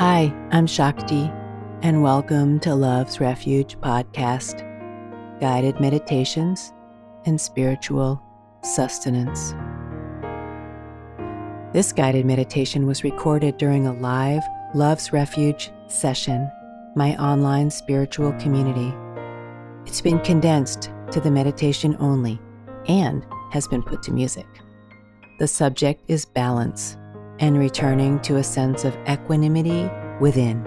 Hi, I'm Shakti, and welcome to Love's Refuge podcast guided meditations and spiritual sustenance. This guided meditation was recorded during a live Love's Refuge session, my online spiritual community. It's been condensed to the meditation only and has been put to music. The subject is balance and returning to a sense of equanimity within.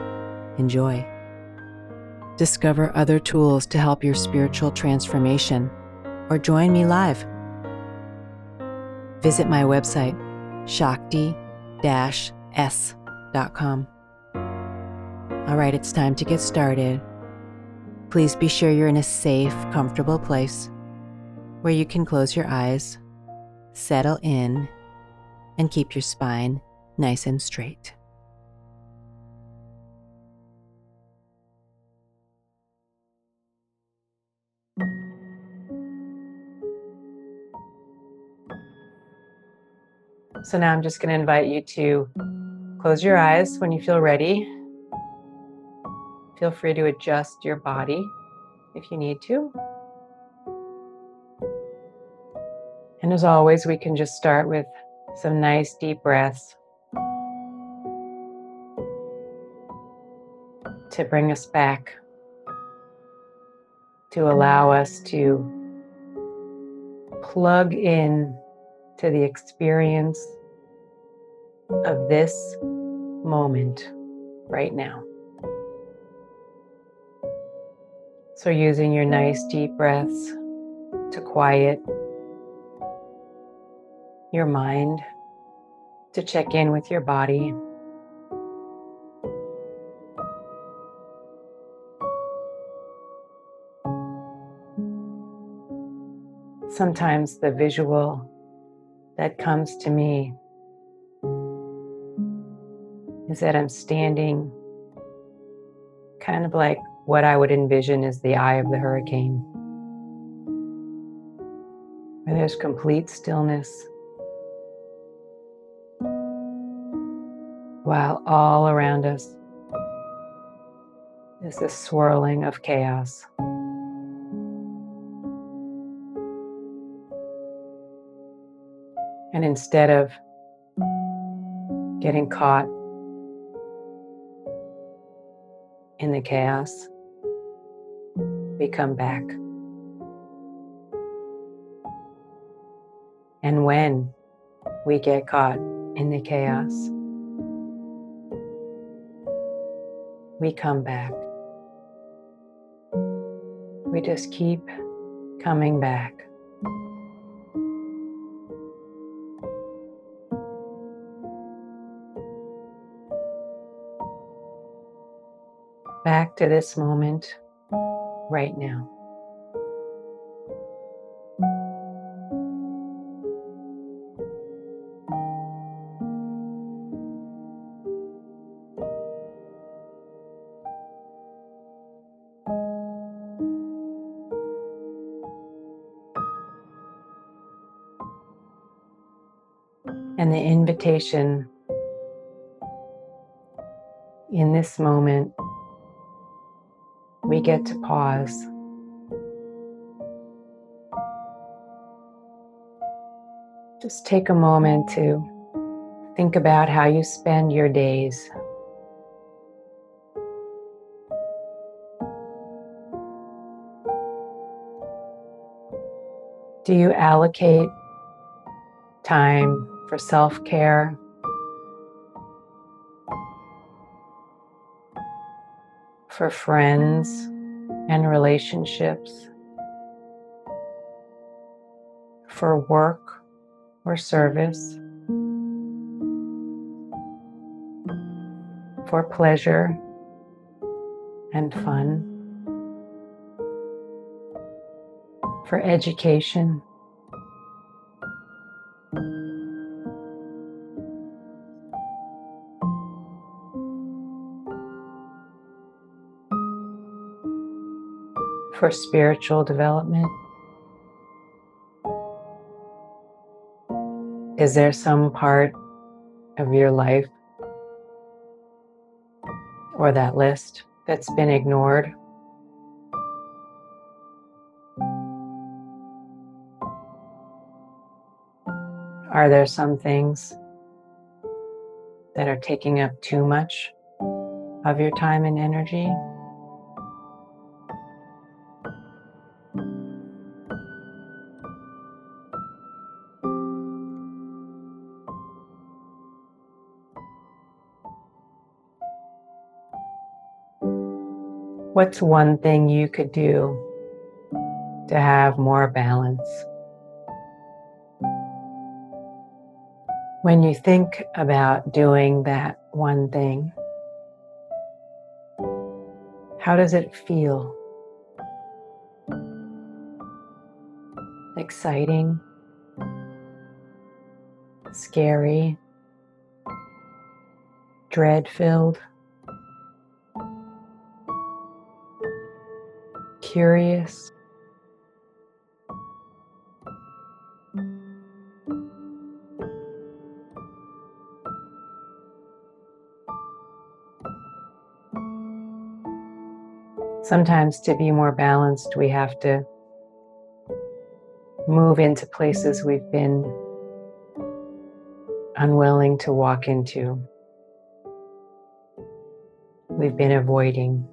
Enjoy. Discover other tools to help your spiritual transformation or join me live. Visit my website, shakti s.com. All right, it's time to get started. Please be sure you're in a safe, comfortable place where you can close your eyes, settle in, and keep your spine nice and straight. So now I'm just going to invite you to close your eyes when you feel ready. Feel free to adjust your body if you need to. And as always, we can just start with some nice deep breaths to bring us back, to allow us to plug in to the experience of this moment right now. So, using your nice deep breaths to quiet your mind, to check in with your body. Sometimes the visual that comes to me is that I'm standing kind of like what I would envision as the eye of the hurricane, where there's complete stillness, while all around us is this swirling of chaos. And instead of getting caught in the chaos, we come back. And when we get caught in the chaos, we come back. We just keep coming back. back to this moment right now. The invitation in this moment we get to pause. Just take a moment to think about how you spend your days. Do you allocate time for self care for friends and relationships, for work or service, for pleasure and fun, for education. For spiritual development? Is there some part of your life or that list that's been ignored. Are there some things that are taking up too much of your time and energy? What's one thing you could do to have more balance? When you think about doing that one thing, how does it feel? Exciting? Scary? Dread filled? Curious. Sometimes, to be more balanced, we have to move into places we've been unwilling to walk into, we've been avoiding.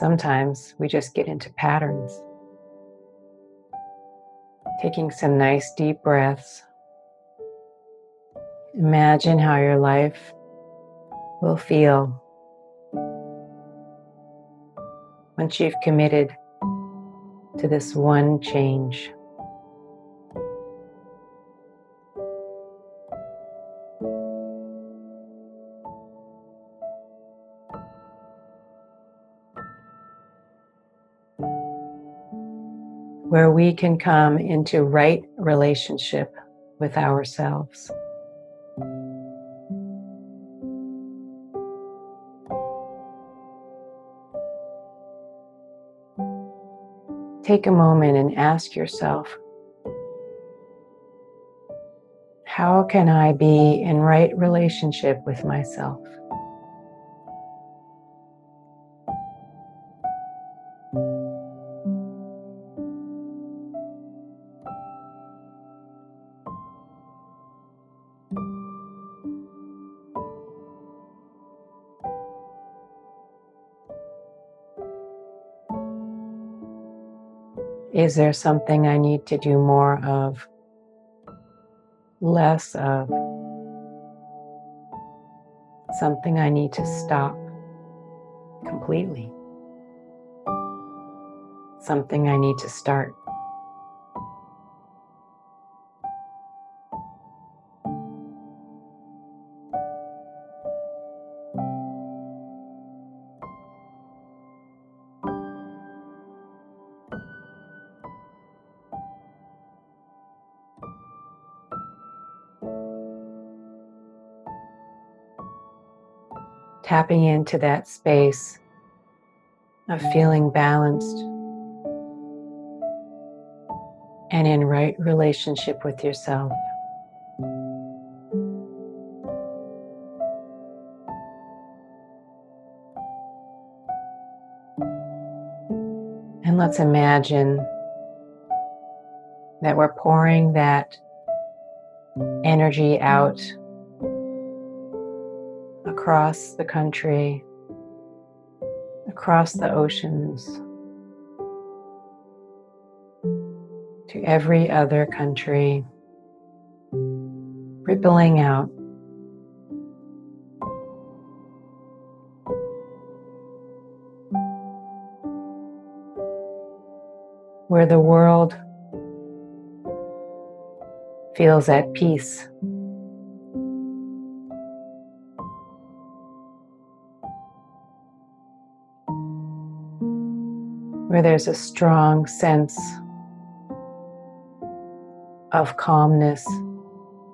Sometimes we just get into patterns. Taking some nice deep breaths. Imagine how your life will feel once you've committed to this one change. Where we can come into right relationship with ourselves. Take a moment and ask yourself how can I be in right relationship with myself? Is there something I need to do more of, less of? Something I need to stop completely? Something I need to start? Tapping into that space of feeling balanced and in right relationship with yourself. And let's imagine that we're pouring that energy out across the country, across the oceans, to every other country, rippling out. Where the world feels at peace. Where there's a strong sense of calmness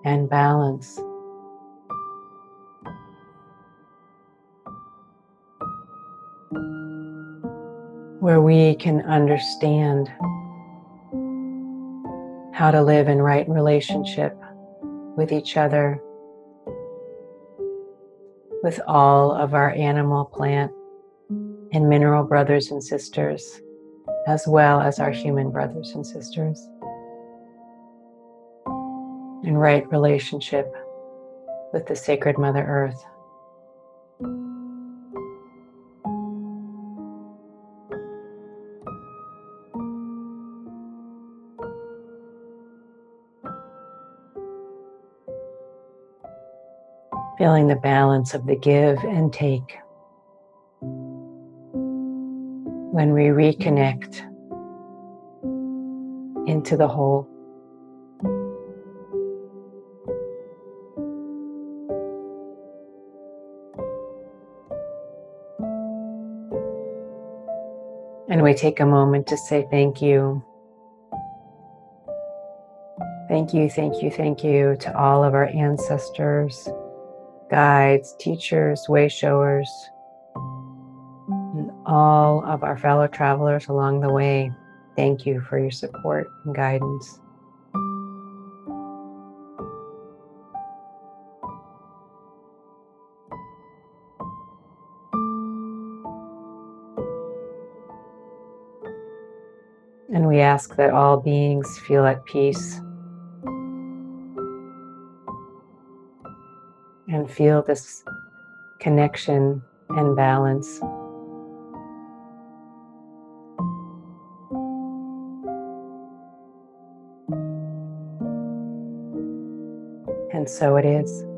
and balance. Where we can understand how to live in right relationship with each other with all of our animal, plant, and mineral brothers and sisters, as well as our human brothers and sisters. In right relationship with the sacred Mother Earth. feeling the balance of the give and take. When we reconnect into the whole. And we take a moment to say thank you. Thank you, thank you, thank you to all of our ancestors guides, teachers, way showers, all of our fellow travelers along the way. Thank you for your support and guidance. And we ask that all beings feel at peace and feel this connection and balance. And so it is.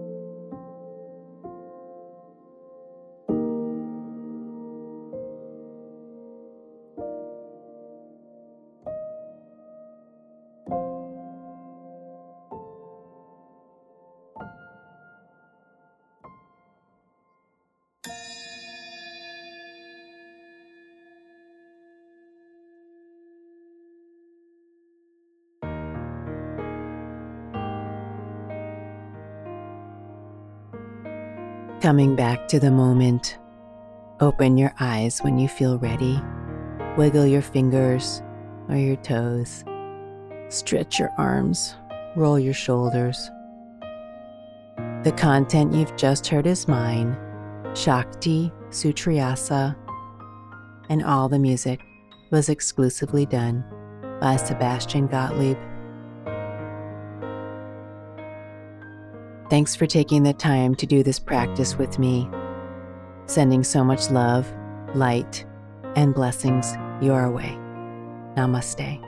Coming back to the moment. Open your eyes when you feel ready. Wiggle your fingers or your toes. Stretch your arms. Roll your shoulders. The content you've just heard is mine, Shakti Sutriasa, and all the music was exclusively done by Sebastian Gottlieb. Thanks for taking the time to do this practice with me. Sending so much love, light, and blessings your way. Namaste.